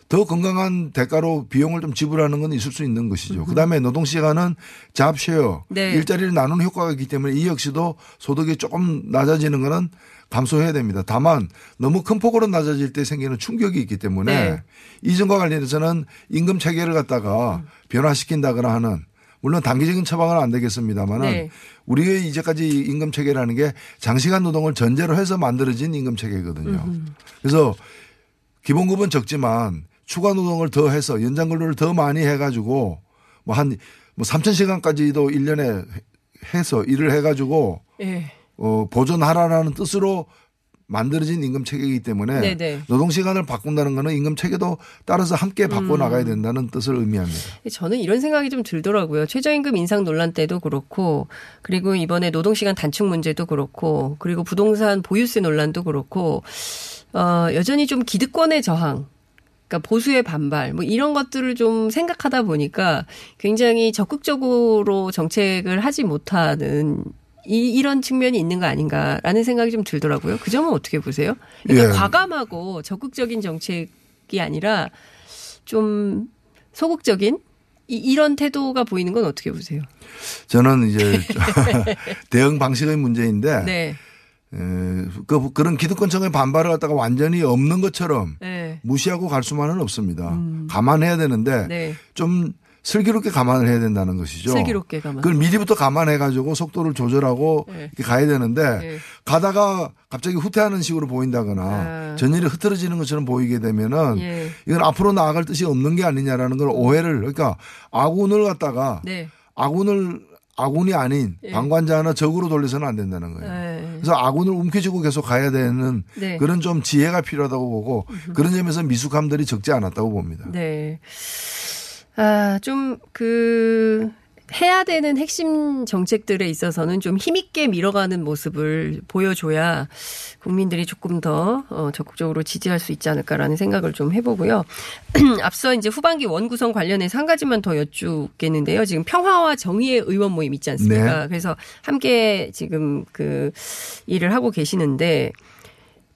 더 건강한 대가로 비용을 좀 지불하는 건 있을 수 있는 것이죠. 그 다음에 노동 시간은 잡쉐어 네. 일자리를 나누는 효과가 있기 때문에 이 역시도 소득이 조금 낮아지는 거는 감소해야 됩니다. 다만 너무 큰 폭으로 낮아질 때 생기는 충격이 있기 때문에 네. 이전과 관련해서는 임금 체계를 갖다가 변화시킨다거나 하는 물론 단기적인 처방은 안 되겠습니다만은 네. 우리의 이제까지 임금 체계라는 게 장시간 노동을 전제로 해서 만들어진 임금 체계거든요. 그래서 기본급은 적지만 추가 노동을 더 해서 연장 근로를 더 많이 해 가지고 뭐 한뭐 3천 시간까지도 1년에 해서 일을 해 가지고 예. 어 보존하라라는 뜻으로 만들어진 임금 체계이기 때문에 네네. 노동 시간을 바꾼다는 거는 임금 체계도 따라서 함께 바꿔 음. 나가야 된다는 뜻을 의미합니다. 저는 이런 생각이 좀 들더라고요. 최저임금 인상 논란 때도 그렇고, 그리고 이번에 노동 시간 단축 문제도 그렇고, 그리고 부동산 보유세 논란도 그렇고, 어, 여전히 좀 기득권의 저항, 그러니까 보수의 반발 뭐 이런 것들을 좀 생각하다 보니까 굉장히 적극적으로 정책을 하지 못하는 이, 이런 측면이 있는 거 아닌가라는 생각이 좀 들더라고요. 그 점은 어떻게 보세요? 그러니까 예. 과감하고 적극적인 정책이 아니라 좀 소극적인 이, 이런 태도가 보이는 건 어떻게 보세요? 저는 이제 대응 방식의 문제인데 네. 에, 그, 그런 기득권층의 반발을 갖다가 완전히 없는 것처럼 네. 무시하고 갈 수만은 없습니다. 감안해야 되는데 네. 좀 슬기롭게 감안을 해야 된다는 것이죠. 슬기롭게 감안. 그걸 미리부터 감안해 가지고 속도를 조절하고 네. 이렇게 가야 되는데 네. 가다가 갑자기 후퇴하는 식으로 보인다거나 아. 전열이 흐트러지는 것처럼 보이게 되면은 예. 이건 앞으로 나아갈 뜻이 없는 게 아니냐라는 걸 오해를 그러니까 아군을 갖다가 네. 아군을 아군이 아닌 예. 방관자나 적으로 돌려서는 안 된다는 거예요. 네. 그래서 아군을 움켜쥐고 계속 가야 되는 네. 그런 좀 지혜가 필요하다고 보고 그런 점에서 미숙함들이 적지 않았다고 봅니다. 네. 아, 좀, 그, 해야 되는 핵심 정책들에 있어서는 좀 힘있게 밀어가는 모습을 보여줘야 국민들이 조금 더 어, 적극적으로 지지할 수 있지 않을까라는 생각을 좀 해보고요. 앞서 이제 후반기 원구성 관련해서 한 가지만 더 여쭙겠는데요. 지금 평화와 정의의 의원 모임 있지 않습니까? 네. 그래서 함께 지금 그 일을 하고 계시는데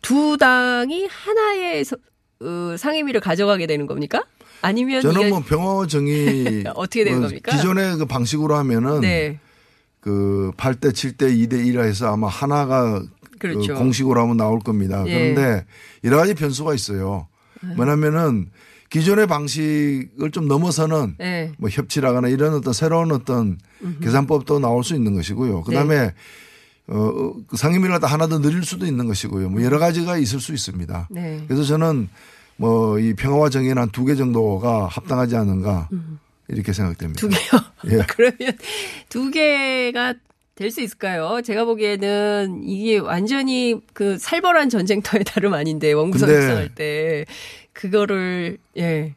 두 당이 하나의 서- 어, 상임위를 가져가게 되는 겁니까? 아니면 저는 뭐 평화와 정의 어떻게 되는 뭐 겁니까? 기존의 그 방식으로 하면은 네. 그 8대 7대 2대 1라 해서 아마 하나가 그렇죠. 그 공식으로 하면 나올 겁니다. 예. 그런데 여러 가지 변수가 있어요. 뭐냐면은 기존의 방식을 좀 넘어서는 네. 뭐 협치라거나 이런 어떤 새로운 어떤 계산법도 나올 수 있는 것이고요. 그다음에 어, 그 상임위를 갖다 하나 더 늘릴 수도 있는 것이고요. 뭐 여러 가지가 있을 수 있습니다. 네. 그래서 저는 뭐 이 평화와 정의는 한 두 개 정도가 합당하지 않은가 이렇게 생각됩니다. 두 개요. 예. 그러면 두 개가 될 수 있을까요? 제가 보기에는 이게 완전히 그 살벌한 전쟁터의 다름 아닌데 원구성 협상할 때 그거를 예,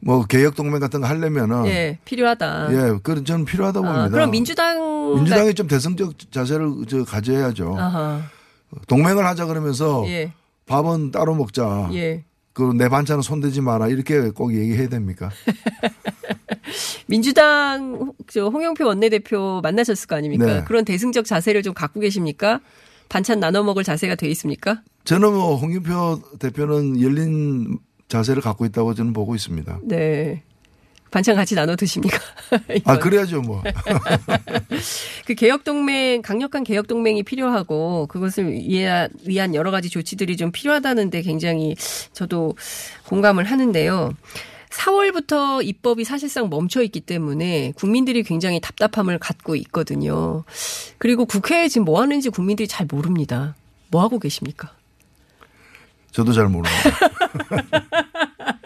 뭐 개혁 동맹 같은 거 하려면은 예 필요하다. 예, 그런 저는 필요하다고 아, 봅니다. 그럼 민주당 민주당이 좀 대승적 자세를 저 가져야죠. 아하. 동맹을 하자 그러면서 예. 밥은 따로 먹자. 예. 그내 반찬은 손대지 마라 이렇게 꼭 얘기해야 됩니까? 민주당 홍- 홍영표 원내대표 만나셨을 거 아닙니까? 네. 그런 대승적 자세를 좀 갖고 계십니까? 반찬 나눠 먹을 자세가 돼 있습니까? 저는 뭐 홍준표 대표는 열린 자세를 갖고 있다고 저는 보고 있습니다. 네. 반찬 같이 나눠 드십니까? 아 그래야죠 뭐. 그 개혁 동맹 강력한 개혁 동맹이 필요하고 그것을 위한, 여러 가지 조치들이 좀 필요하다는데 굉장히 저도 공감을 하는데요. 4월부터 입법이 사실상 멈춰 있기 때문에 국민들이 굉장히 답답함을 갖고 있거든요. 그리고 국회에 지금 뭐 하는지 국민들이 잘 모릅니다. 뭐 하고 계십니까? 저도 잘 모릅니다.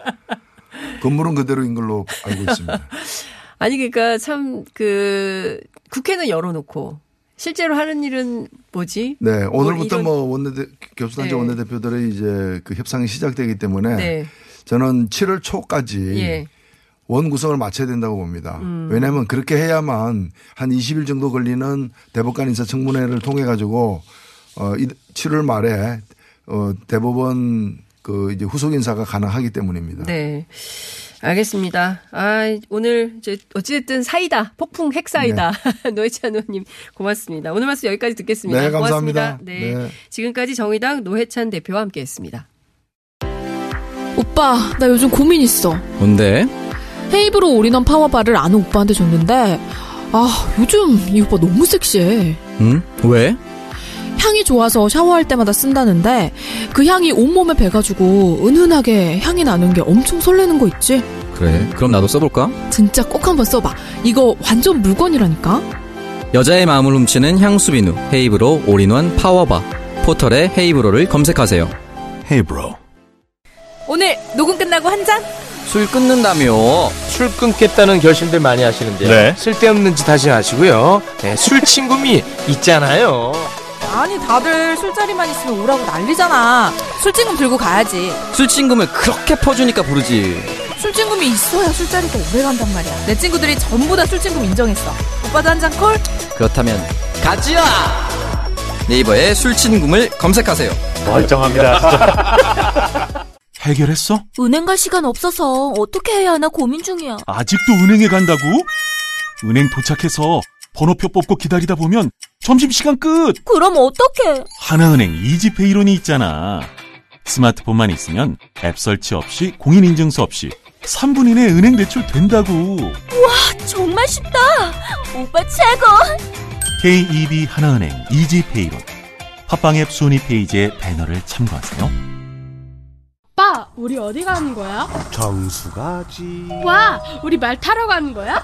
건물은 그대로인 걸로 알고 있습니다. 아니 그러니까 참 그 국회는 열어놓고 실제로 하는 일은 뭐지? 네, 오늘부터 이런- 뭐 원내대 교수단체 네. 원내대표들의 이제 그 협상이 시작되기 때문에 네. 저는 7월 초까지 예. 원 구성을 마쳐야 된다고 봅니다. 음. 왜냐하면 그렇게 해야만 한 20일 정도 걸리는 대법관 인사 청문회를 통해 가지고 어 7월 말에 어 대법원 그 이제 후속 인사가 가능하기 때문입니다. 네. 알겠습니다. 아, 오늘 이제 어찌됐든 사이다. 폭풍 핵사이다. 노회찬 의원님 고맙습니다. 오늘 말씀 여기까지 듣겠습니다. 네, 감사합니다. 고맙습니다. 네. 네. 지금까지 정의당 노회찬 대표와 함께 했습니다. 오빠, 나 요즘 고민 있어. 뭔데? 헤이브로 올인원 파워바를 아는 오빠한테 줬는데, 아, 요즘 이 오빠 너무 섹시해. 응? 왜? 향이 좋아서 샤워할 때마다 쓴다는데, 그 향이 온몸에 배가지고 은은하게 향이 나는 게 엄청 설레는 거 있지? 그래. 그럼 나도 써볼까? 진짜 꼭 한번 써봐. 이거 완전 물건이라니까? 여자의 마음을 훔치는 향수 비누 헤이브로 올인원 파워바 포털에 헤이브로를 검색하세요. 헤이브로. 오늘 녹음 끝나고 한 잔? 술 끊는다며. 술 끊겠다는 결심들 많이 하시는데요. 네. 쓸데없는 짓 하지 마시고요. 네, 술 친구미 있잖아요. 아니 다들 술자리만 있으면 오라고 난리잖아. 술친금 들고 가야지. 술친금을 그렇게 퍼주니까 부르지. 술친금이 있어야 술자리가 오래 간단 말이야. 내 친구들이 전부 다 술친금 인정했어. 오빠도 한 잔 콜? 그렇다면 가지야. 네이버에 술친금을 검색하세요. 멀쩡합니다. 진짜. 해결했어? 은행 갈 시간 없어서 어떻게 해야 하나 고민 중이야. 아직도 은행에 간다고? 은행 도착해서 번호표 뽑고 기다리다 보면 점심시간 끝! 그럼 어떡해? 하나은행 이지페이론이 있잖아. 스마트폰만 있으면 앱 설치 없이 공인인증서 없이 3분 이내 은행 대출 된다고. 우와, 정말 쉽다. 오빠 최고. KEB 하나은행 이지페이론. 팟빵 앱 순위 페이지의 배너를 참고하세요. 오빠, 우리 어디 가는 거야? 정수 가지. 와, 우리 말 타러 가는 거야?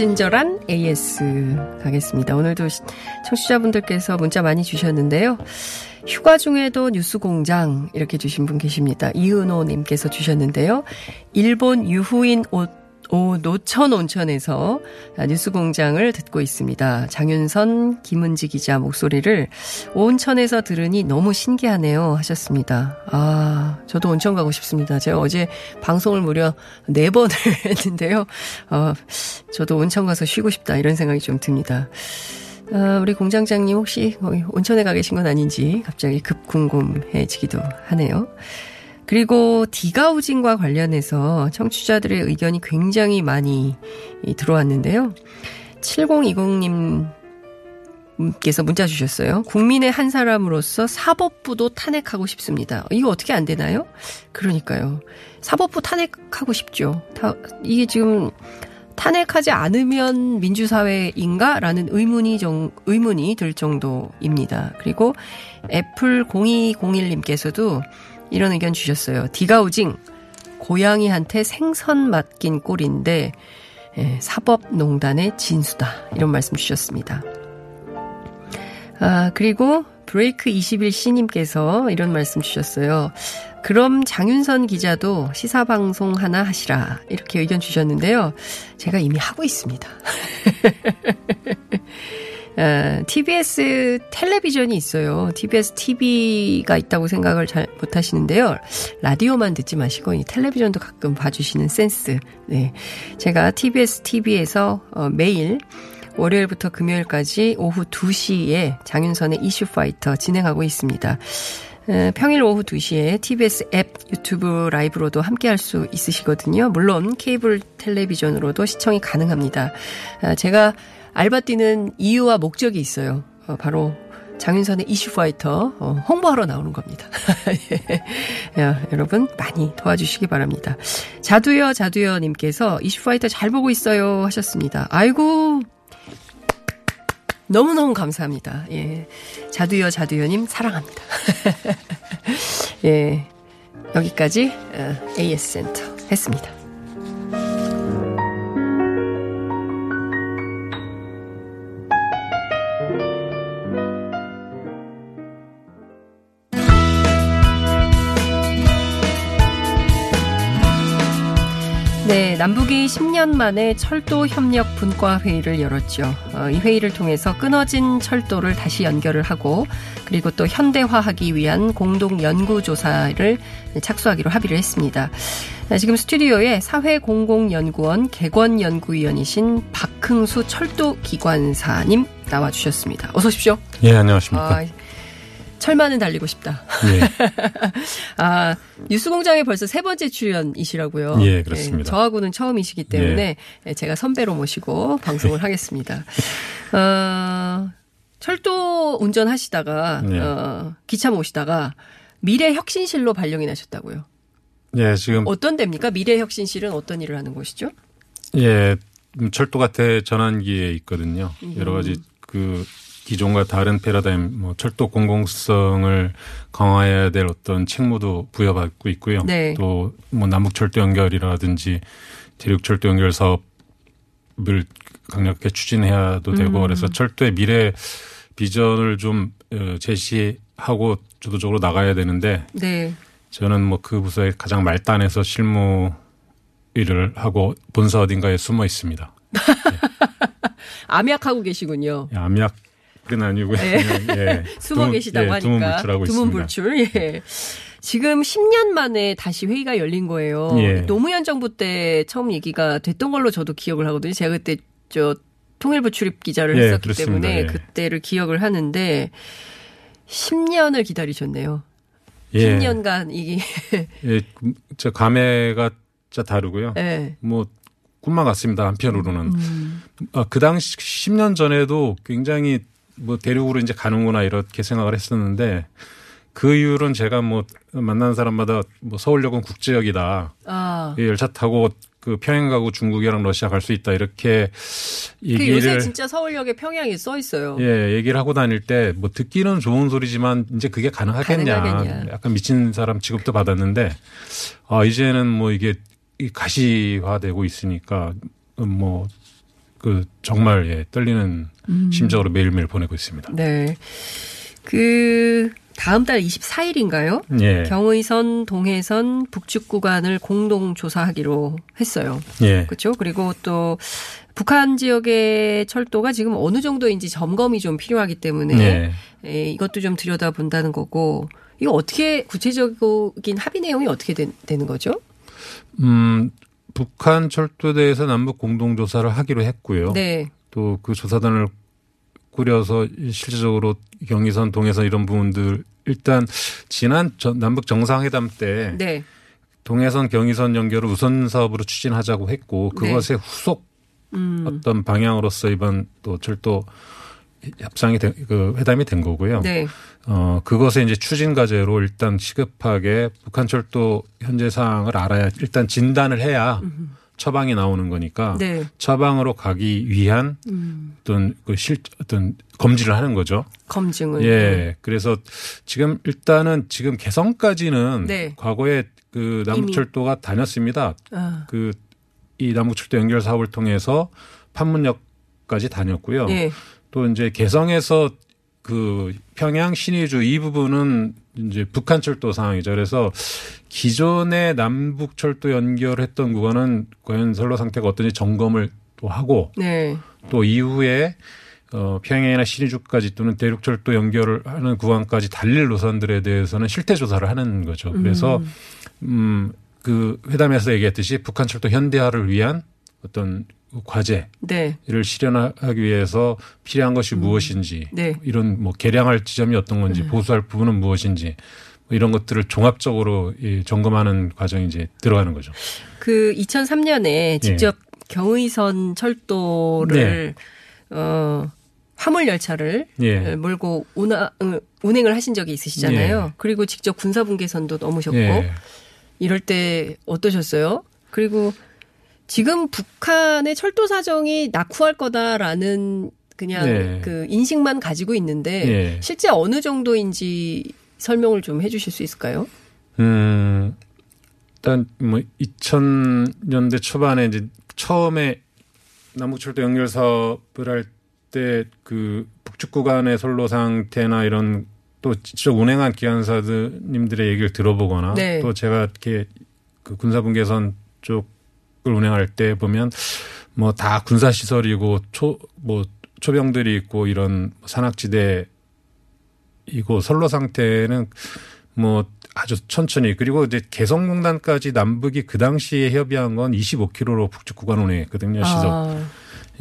친절한 AS 가겠습니다. 오늘도 청취자분들께서 문자 많이 주셨는데요. 휴가 중에도 뉴스 공장 이렇게 주신 분 계십니다. 이은호님께서 주셨는데요. 일본 유후인 옷 오, 노천 온천에서 뉴스 공장을 듣고 있습니다. 장윤선, 김은지 기자 목소리를 온천에서 들으니 너무 신기하네요. 하셨습니다. 아, 저도 온천 가고 싶습니다. 제가 어제 방송을 무려 네 번을 했는데요. 어, 저도 온천 가서 쉬고 싶다. 이런 생각이 좀 듭니다. 아, 우리 공장장님 혹시 온천에 가 계신 건 아닌지 갑자기 급 궁금해지기도 하네요. 그리고 디가우징과 관련해서 청취자들의 의견이 굉장히 많이 들어왔는데요. 7020님 께서 문자 주셨어요. 국민의 한 사람으로서 사법부도 탄핵하고 싶습니다. 이거 어떻게 안 되나요? 그러니까요. 사법부 탄핵하고 싶죠. 다, 이게 지금 탄핵하지 않으면 민주사회인가? 라는 의문이 정, 의문이 들 정도입니다. 그리고 애플 0201님께서도 이런 의견 주셨어요. degaussing 고양이한테 생선 맡긴 꼴인데 예, 사법농단의 진수다. 이런 말씀 주셨습니다. 아, 그리고 브레이크 21C님께서 이런 말씀 주셨어요. 그럼 장윤선 기자도 시사 방송 하나 하시라. 이렇게 의견 주셨는데요. 제가 이미 하고 있습니다. 어, TBS 텔레비전이 있어요. TBS TV가 있다고 생각을 잘 못 하시는데요. 라디오만 듣지 마시고 이 텔레비전도 가끔 봐주시는 센스. 네, 제가 TBS TV에서 어, 매일 월요일부터 금요일까지 오후 2시에 장윤선의 이슈 파이터 진행하고 있습니다. 평일 오후 2시에 TBS 앱 유튜브 라이브로도 함께 할 수 있으시거든요. 물론 케이블 텔레비전으로도 시청이 가능합니다. 제가 알바 뛰는 이유와 목적이 있어요. 바로 장윤선의 이슈 파이터 홍보하러 나오는 겁니다. 예. 야, 여러분 많이 도와주시기 바랍니다. 자두여 자두여 님께서 이슈 파이터 잘 보고 있어요 하셨습니다. 아이고 너무너무 감사합니다. 예. 자두여, 자두여 님, 사랑합니다. 예. 여기까지, AS 센터 했습니다. 남북이 10년 만에 철도 협력 분과 회의를 열었죠. 어, 이 회의를 통해서 끊어진 철도를 다시 연결을 하고 그리고 또 현대화하기 위한 공동 연구 조사를 착수하기로 합의를 했습니다. 네, 지금 스튜디오에 사회공공연구원 개권연구위원이신 박흥수 철도기관사님 나와주셨습니다. 어서 오십시오. 예, 안녕하십니까. 아, 철만은 달리고 싶다. 예. 아, 뉴스공장에 벌써 세 번째 출연이시라고요. 예, 그렇습니다. 네, 저하고는 처음이시기 때문에 예. 제가 선배로 모시고 방송을 하겠습니다. 어, 철도 운전하시다가 예. 어, 기차 모시다가 미래 혁신실로 발령이 나셨다고요. 예, 지금 어떤 데입니까? 미래 혁신실은 어떤 일을 하는 곳이죠? 예, 철도가 대전환기에 있거든요. 여러 가지 그 기존과 다른 패러다임, 뭐 철도 공공성을 강화해야 될 어떤 책무도 부여받고 있고요. 네. 또뭐 남북 철도 연결이라든지 대륙 철도 연결 사업을 강력하게 추진해야도 되고 음. 그래서 철도의 미래 비전을 좀 어, 제시하고 주도적으로 나가야 되는데 네. 저는 뭐 그 부서의 가장 말단에서 실무 일을 하고 본사 어딘가에 숨어 있습니다. 암약하고 계시군요. 예, 암약 은 아니고요. 네. 그냥, 예. 숨어 두문- 계시다고 예, 하니까. 두문불출하고 있습니다. 두문불출. 예. 지금 10년 만에 다시 회의가 열린 거예요. 예. 노무현 정부 때 처음 얘기가 됐던 걸로 저도 기억을 하거든요. 제가 그때 저 통일부 출입 기자를 예, 했었기 그렇습니다. 때문에 예. 그때를 기억을 하는데 10년을 기다리셨네요. 예. 10년간 이게 예, 저 감회가 진짜 다르고요. 예. 뭐 꿈만 같습니다. 한편으로는. 음. 아, 그 당시 10년 전에도 굉장히 뭐 대륙으로 이제 가는구나 이렇게 생각을 했었는데 그 이후로는 제가 뭐 만나는 사람마다 뭐 서울역은 국제역이다. 아. 이 열차 타고 그 평양 가고 중국이랑 러시아 갈 수 있다 이렇게 그 요새 얘기를 진짜 서울역에 평양이 써 있어요. 예, 얘기를 하고 다닐 때 뭐 듣기는 좋은 소리지만 이제 그게 가능하겠냐. 가능하겠냐. 약간 미친 사람 취급도 받았는데 아, 이제는 뭐 이게 이 가시화되고 있으니까 뭐 그 정말 예, 떨리는 음. 심정으로 매일매일 보내고 있습니다. 네. 그 다음 달 24일인가요? 예. 경의선, 동해선, 북측 구간을 공동 조사하기로 했어요. 예. 그렇죠? 그리고 또 북한 지역의 철도가 지금 어느 정도인지 점검이 좀 필요하기 때문에 네. 예, 이것도 좀 들여다본다는 거고 이거 어떻게 구체적인 합의 내용이 어떻게 되, 는 거죠? 음, 북한 철도에 대해서 남북 공동 조사를 하기로 했고요. 네. 또 그 조사단을 꾸려서 실질적으로 경의선, 동해선 이런 부분들 일단 지난 전- 남북 정상회담 때 네. 동해선, 경의선 연결을 우선 사업으로 추진하자고 했고 네. 그것의 후속 음. 어떤 방향으로서 이번 또 철도 협상이 된- 그 회담이 된 거고요. 네. 어 그것의 이제 추진 과제로 일단 시급하게 북한 철도 현재 상황을 알아야 일단 진단을 해야 처방이 나오는 거니까 네. 처방으로 가기 위한 음. 어떤 그실 어떤 검지를 하는 거죠. 검증을. 예. 그래서 지금 일단은 지금 개성까지는 네. 과거에 그 남북철도가 다녔습니다. 아. 그이 남북철도 연결 사업을 통해서 판문역까지 다녔고요. 예. 또 이제 개성에서 그 평양 신의주 이 부분은 이제 북한 철도 상황이죠. 그래서 기존의 남북 철도 연결했던 구간은 과연 선로 상태가 어떤지 점검을 또 하고 네. 또 이후에 어, 평양이나 신의주까지 또는 대륙 철도 연결을 하는 구간까지 달릴 노선들에 대해서는 실태 조사를 하는 거죠. 그래서 음, 그 회담에서 얘기했듯이 북한 철도 현대화를 위한 어떤 과제를 네. 실현하기 위해서 필요한 것이 무엇인지 네. 이런 뭐 개량할 지점이 어떤 건지 보수할 부분은 무엇인지 뭐 이런 것들을 종합적으로 이 점검하는 과정이 이제 들어가는 거죠. 그 2003년에 직접 경의선 철도를 어 화물 열차를 예. 몰고 운하, 응, 운행을 하신 적이 있으시잖아요. 예. 그리고 직접 군사분계선도 넘으셨고 예. 이럴 때 어떠셨어요? 그리고 지금 북한의 철도 사정이 낙후할 거다라는 그냥 네. 그 인식만 가지고 있는데 예. 실제 어느 정도인지 설명을 좀 해주실 수 있을까요? 음, 일단 뭐 2000년대 초반에 이제 처음에 남북철도 연결 사업을 할 때 그 북측 구간의 선로 상태나 이런 또 직접 운행한 기관사님들의 얘기를 들어보거나 네. 또 제가 이렇게 그 군사분계선 쪽을 운행할 때 보면 뭐 다 군사 시설이고 초 뭐 초병들이 있고 이런 산악지대 이고 선로 상태는 뭐 아주 천천히 그리고 이제 개성공단까지 남북이 그 당시에 협의한 건 25km로 북측 구간 운행했거든요 시속. 아,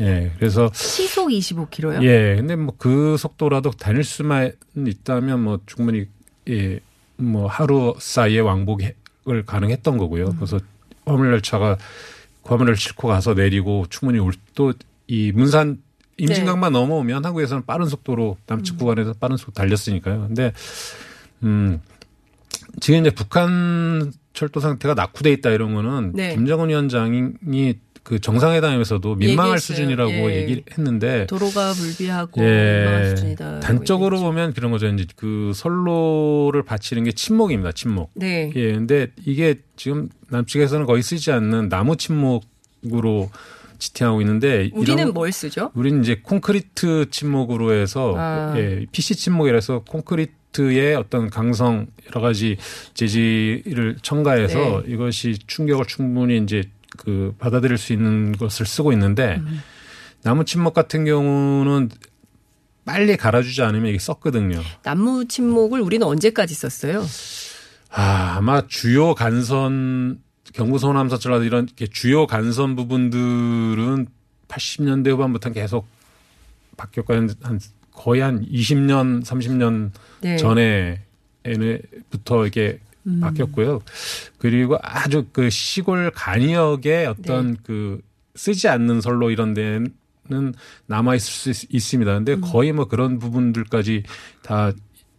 예, 그래서 시속 25km요? 예, 근데 뭐 그 속도라도 다닐 수만 있다면 뭐 충분히 예, 뭐 하루 사이에 왕복을 가능했던 거고요. 그래서 화물 열차가 화물을 싣고 가서 내리고 충분히 또이 문산 임진강만 넘어오면 한국에서는 빠른 속도로 남측 구간에서 빠른 속도 달렸으니까요. 근데 음 지금 이제 북한 철도 상태가 낙후돼 있다 이런 거는 네. 김정은 위원장이 그 정상회담에서도 민망할 얘기했어요. 수준이라고 예. 얘기했는데 도로가 불비하고 민망한 예. 수준이다. 단적으로 보면 그런 거죠. 이제 그 선로를 바치는 게 침목입니다. 침목. 네. 예. 근데 이게 지금 남측에서는 거의 쓰지 않는 나무 침목으로 지탱하고 있는데 우리는 이런- 뭘 쓰죠? 우리는 이제 콘크리트 침목으로 해서 아. 예, PC 침목이라서 콘크리트의 어떤 강성 여러 가지 재질을 첨가해서 네. 이것이 충격을 충분히 이제 그 받아들일 수 있는 것을 쓰고 있는데 음. 나무 침목 같은 경우는 빨리 갈아주지 않으면 이게 썩거든요. 나무 침목을 우리는 언제까지 썼어요? 아, 아마 주요 간선 경부 소남사철 이런 주요 간선 부분들은 80년대 후반부터 계속 바뀌었고 한, 한 거의 한 20년, 30년 네. 전에부터 이게 음. 바뀌었고요. 그리고 아주 그 시골 간이역의 어떤 네. 그 쓰지 않는 선로 이런 데는 남아 있을 수 있- 있습니다. 근데 음. 거의 뭐 그런 부분들까지 다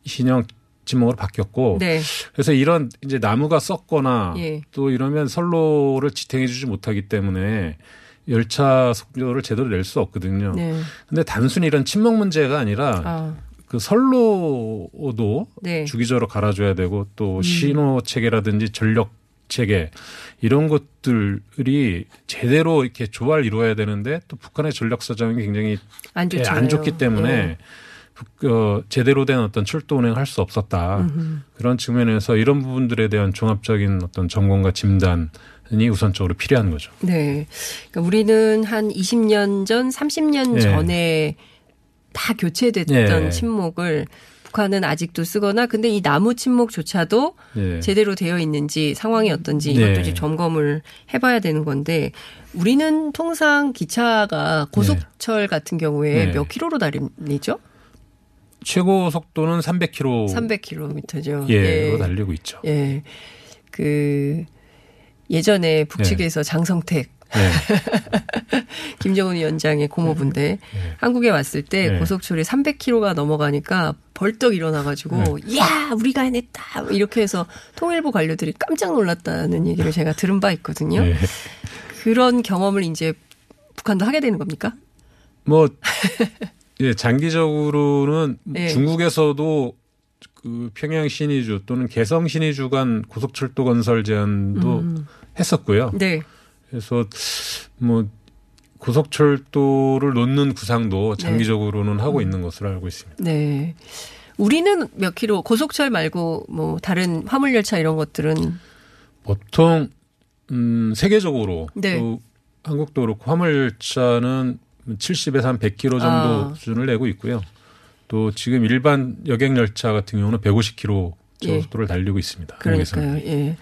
신형 지목으로 바뀌었고 네. 그래서 이런 이제 나무가 썩거나 예. 또 이러면 선로를 지탱해 주지 못하기 때문에 열차 속도를 제대로 낼 수 없거든요. 네. 근데 단순히 이런 침묵 문제가 아니라 아. 그 선로도 네. 주기적으로 갈아줘야 되고 또 음. 신호 체계라든지 전력 체계 이런 것들이 제대로 이렇게 조화를 이루어야 되는데 또 북한의 전력 사정이 굉장히 안 예. 안 좋기 때문에 네. 북- 어, 제대로 된 어떤 철도 운행을 할수 없었다. 음흠. 그런 측면에서 이런 부분들에 대한 종합적인 어떤 점검과 진단 이 우선적으로 필요한 거죠. 네. 그러니까 우리는 한 20년 전, 30년 네. 전에 다 교체됐던 네. 침목을 북한은 아직도 쓰거나 근데 이 나무 침목조차도 네. 제대로 되어 있는지 상황이 어떤지 네. 이것도 이제 점검을 해봐야 되는 건데 우리는 통상 기차가 고속철 같은 경우에 네. 몇 킬로로 달리죠? 최고 속도는 300km 300km죠. 예, 로 달리고 있죠. 예. 그 예전에 북측에서 장성택 네. 김정은 위원장의 고모부인데 한국에 왔을 때 네. 고속철이 300km가 넘어가니까 벌떡 일어나가지고 야 우리가 해냈다 이렇게 해서 통일부 관료들이 깜짝 놀랐다는 얘기를 제가 들은 바 있거든요. 네. 그런 경험을 이제 북한도 하게 되는 겁니까? 뭐 예, 장기적으로는 네. 중국에서도 그 평양 신의주 또는 개성 신의주 간 고속철도 건설 제안도 음. 했었고요. 네. 그래서 뭐 고속철도를 놓는 구상도 네. 장기적으로는 하고 있는 것으로 알고 있습니다. 네. 우리는 몇 킬로 고속철 말고 뭐 다른 화물 열차 이런 것들은 보통 음 세계적으로 네. 또 한국도 그렇고 화물 열차는 70에서 한 100km 정도 아. 수준을 내고 있고요. 또 지금 일반 여객 열차 같은 경우는 150km 예. 속도를 달리고 있습니다. 그러니까요. 한국에서는. 예.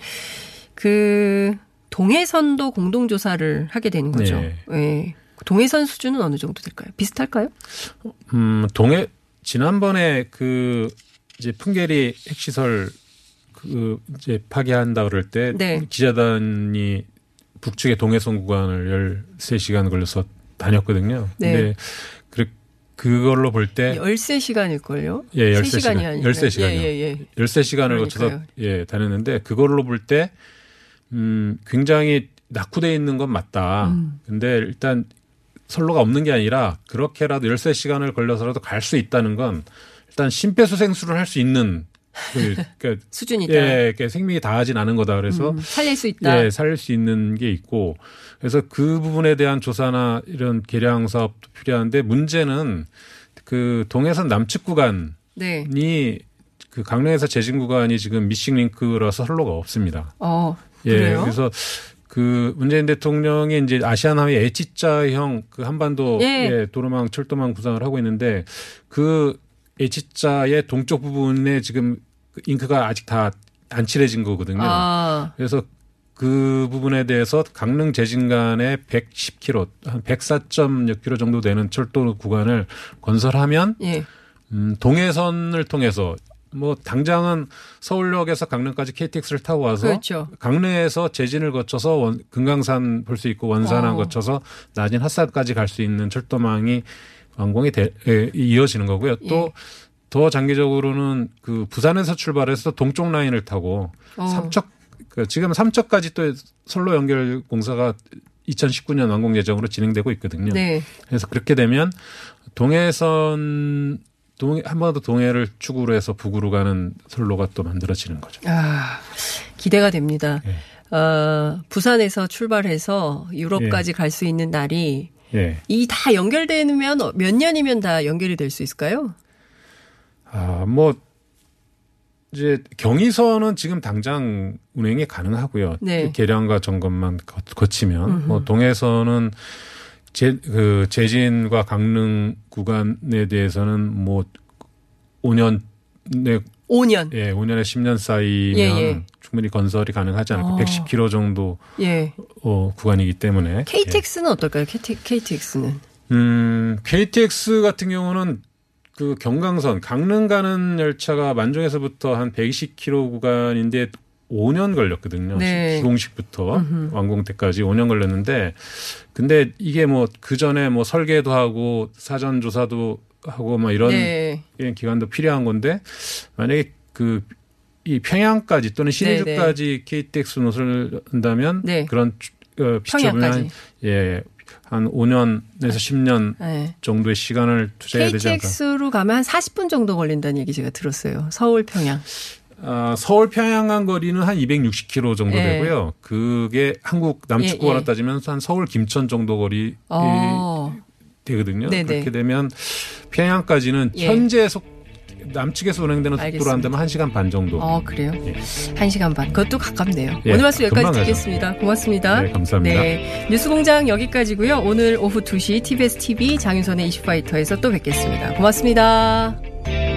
그 동해선도 공동 조사를 하게 되는 거죠. 네. 예. 동해선 수준은 어느 정도 될까요? 비슷할까요? 음, 동해 지난번에 그 이제 풍계리 핵시설 그 이제 파괴한다 그럴 때 네. 기자단이 북측의 동해선 구간을 13시간 걸려서 다녔거든요. 네. 근데 그 그걸로 볼 때 13시간일걸요? 예, 3시간이 13시간. 아니라. 13시간이요. 예, 예, 예. 13시간을 거쳐서 그러니까요. 예, 다녔는데 그걸로 볼때 음, 굉장히 낙후돼 있는 건 맞다. 음. 근데 일단 선로가 없는 게 아니라 그렇게라도 13시간을 걸려서라도 갈 수 있다는 건 일단 심폐소생술을 할 수 있는 그, 그러니까 수준이다. 예, 그러니까 생명이 다하진 않은 거다. 그래서 음, 살릴 수 있다. 예, 살릴 수 있는 게 있고 그래서 그 부분에 대한 조사나 이런 개량 사업도 필요한데 문제는 그 동해선 남측 구간이 네. 그 강릉에서 제진 구간이 지금 미싱 링크라서 선로가 없습니다. 어, 예, 그래요? 그래서 그 문재인 대통령이 이제 아시안 하위 H자형 그 한반도 예. 예, 도로망 철도망 구상을 하고 있는데 그 H자의 동쪽 부분에 지금 그 잉크가 아직 다 안 칠해진 거거든요. 아. 그래서 그 부분에 대해서 강릉 제진간에 110km, 한 104점 킬로 정도 되는 철도 구간을 건설하면 예. 음, 동해선을 통해서 뭐 당장은 서울역에서 강릉까지 KTX를 타고 와서 그렇죠. 강릉에서 제진을 거쳐서 원, 금강산 볼 수 있고 원산을 어. 거쳐서 낮은 핫산까지 갈 수 있는 철도망이 완공이 돼, 에, 이어지는 거고요. 예. 또더 장기적으로는 그 부산에서 출발해서 동쪽 라인을 타고 어. 삼척 그 지금 삼척까지 또 선로 연결 공사가 2019년 완공 예정으로 진행되고 있거든요. 네. 그래서 그렇게 되면 동해선 동 한번더 동해를 축으로 해서 북으로 가는 선로가 또 만들어지는 거죠. 아, 기대가 됩니다. 예. 어, 부산에서 출발해서 유럽까지 갈수 있는 날이 예. 이다 연결되면 몇 년이면 다 연결이 될 수 있을까요? 아, 뭐, 이제 경의선은 지금 당장 운행이 가능하고요. 네. 계량과 점검만 거- 거치면. 음흠. 뭐, 동해선은 제, 그, 제진과 강릉 구간에 대해서는 뭐, 5년 내 5년. 예, 5년에 10년 사이면 예, 예. 충분히 건설이 가능하지 않을까. 어. 110km 정도 예. 어, 구간이기 때문에. KTX는 어떨까요? KT, KTX는. 음, KTX 같은 경우는 그 경강선 강릉 가는 열차가 만종에서부터 한 120km 구간인데 5년 걸렸거든요. 네. 기공식부터 음흠. 완공 때까지 5년 걸렸는데 근데 이게 뭐 그 전에 뭐 설계도 하고 사전 조사도 하고 뭐 이런 네. 기간도 필요한 건데 만약에 그 이 평양까지 또는 신의주까지 KTX 노선을 한다면 네. 그런 어, 평양까지. 예, 한 5년에서 10년 네. 정도의 시간을 투자해야 되지 않을까. KTX로 가면 한 40분 정도 걸린다는 얘기 제가 들었어요. 서울 평양. 아, 서울 평양간 거리는 한 260km 정도 예. 되고요. 그게 한국 남측구로 예, 예. 따지면 한 서울 김천 정도 거리 어. 되거든요. 네네. 그렇게 되면 평양까지는 예. 현재 속 남측에서 운행되는 속도로 알겠습니다. 한다면 1시간 반 정도. 어, 그래요? 한시간 반. 그것도 가깝네요. 예, 오늘 말씀 여기까지 금방 가죠. 듣겠습니다. 고맙습니다. 네, 감사합니다. 네, 뉴스공장 여기까지고요. 오늘 오후 2시 TBS TV 장윤선의 이슈파이터에서 또 뵙겠습니다. 고맙습니다.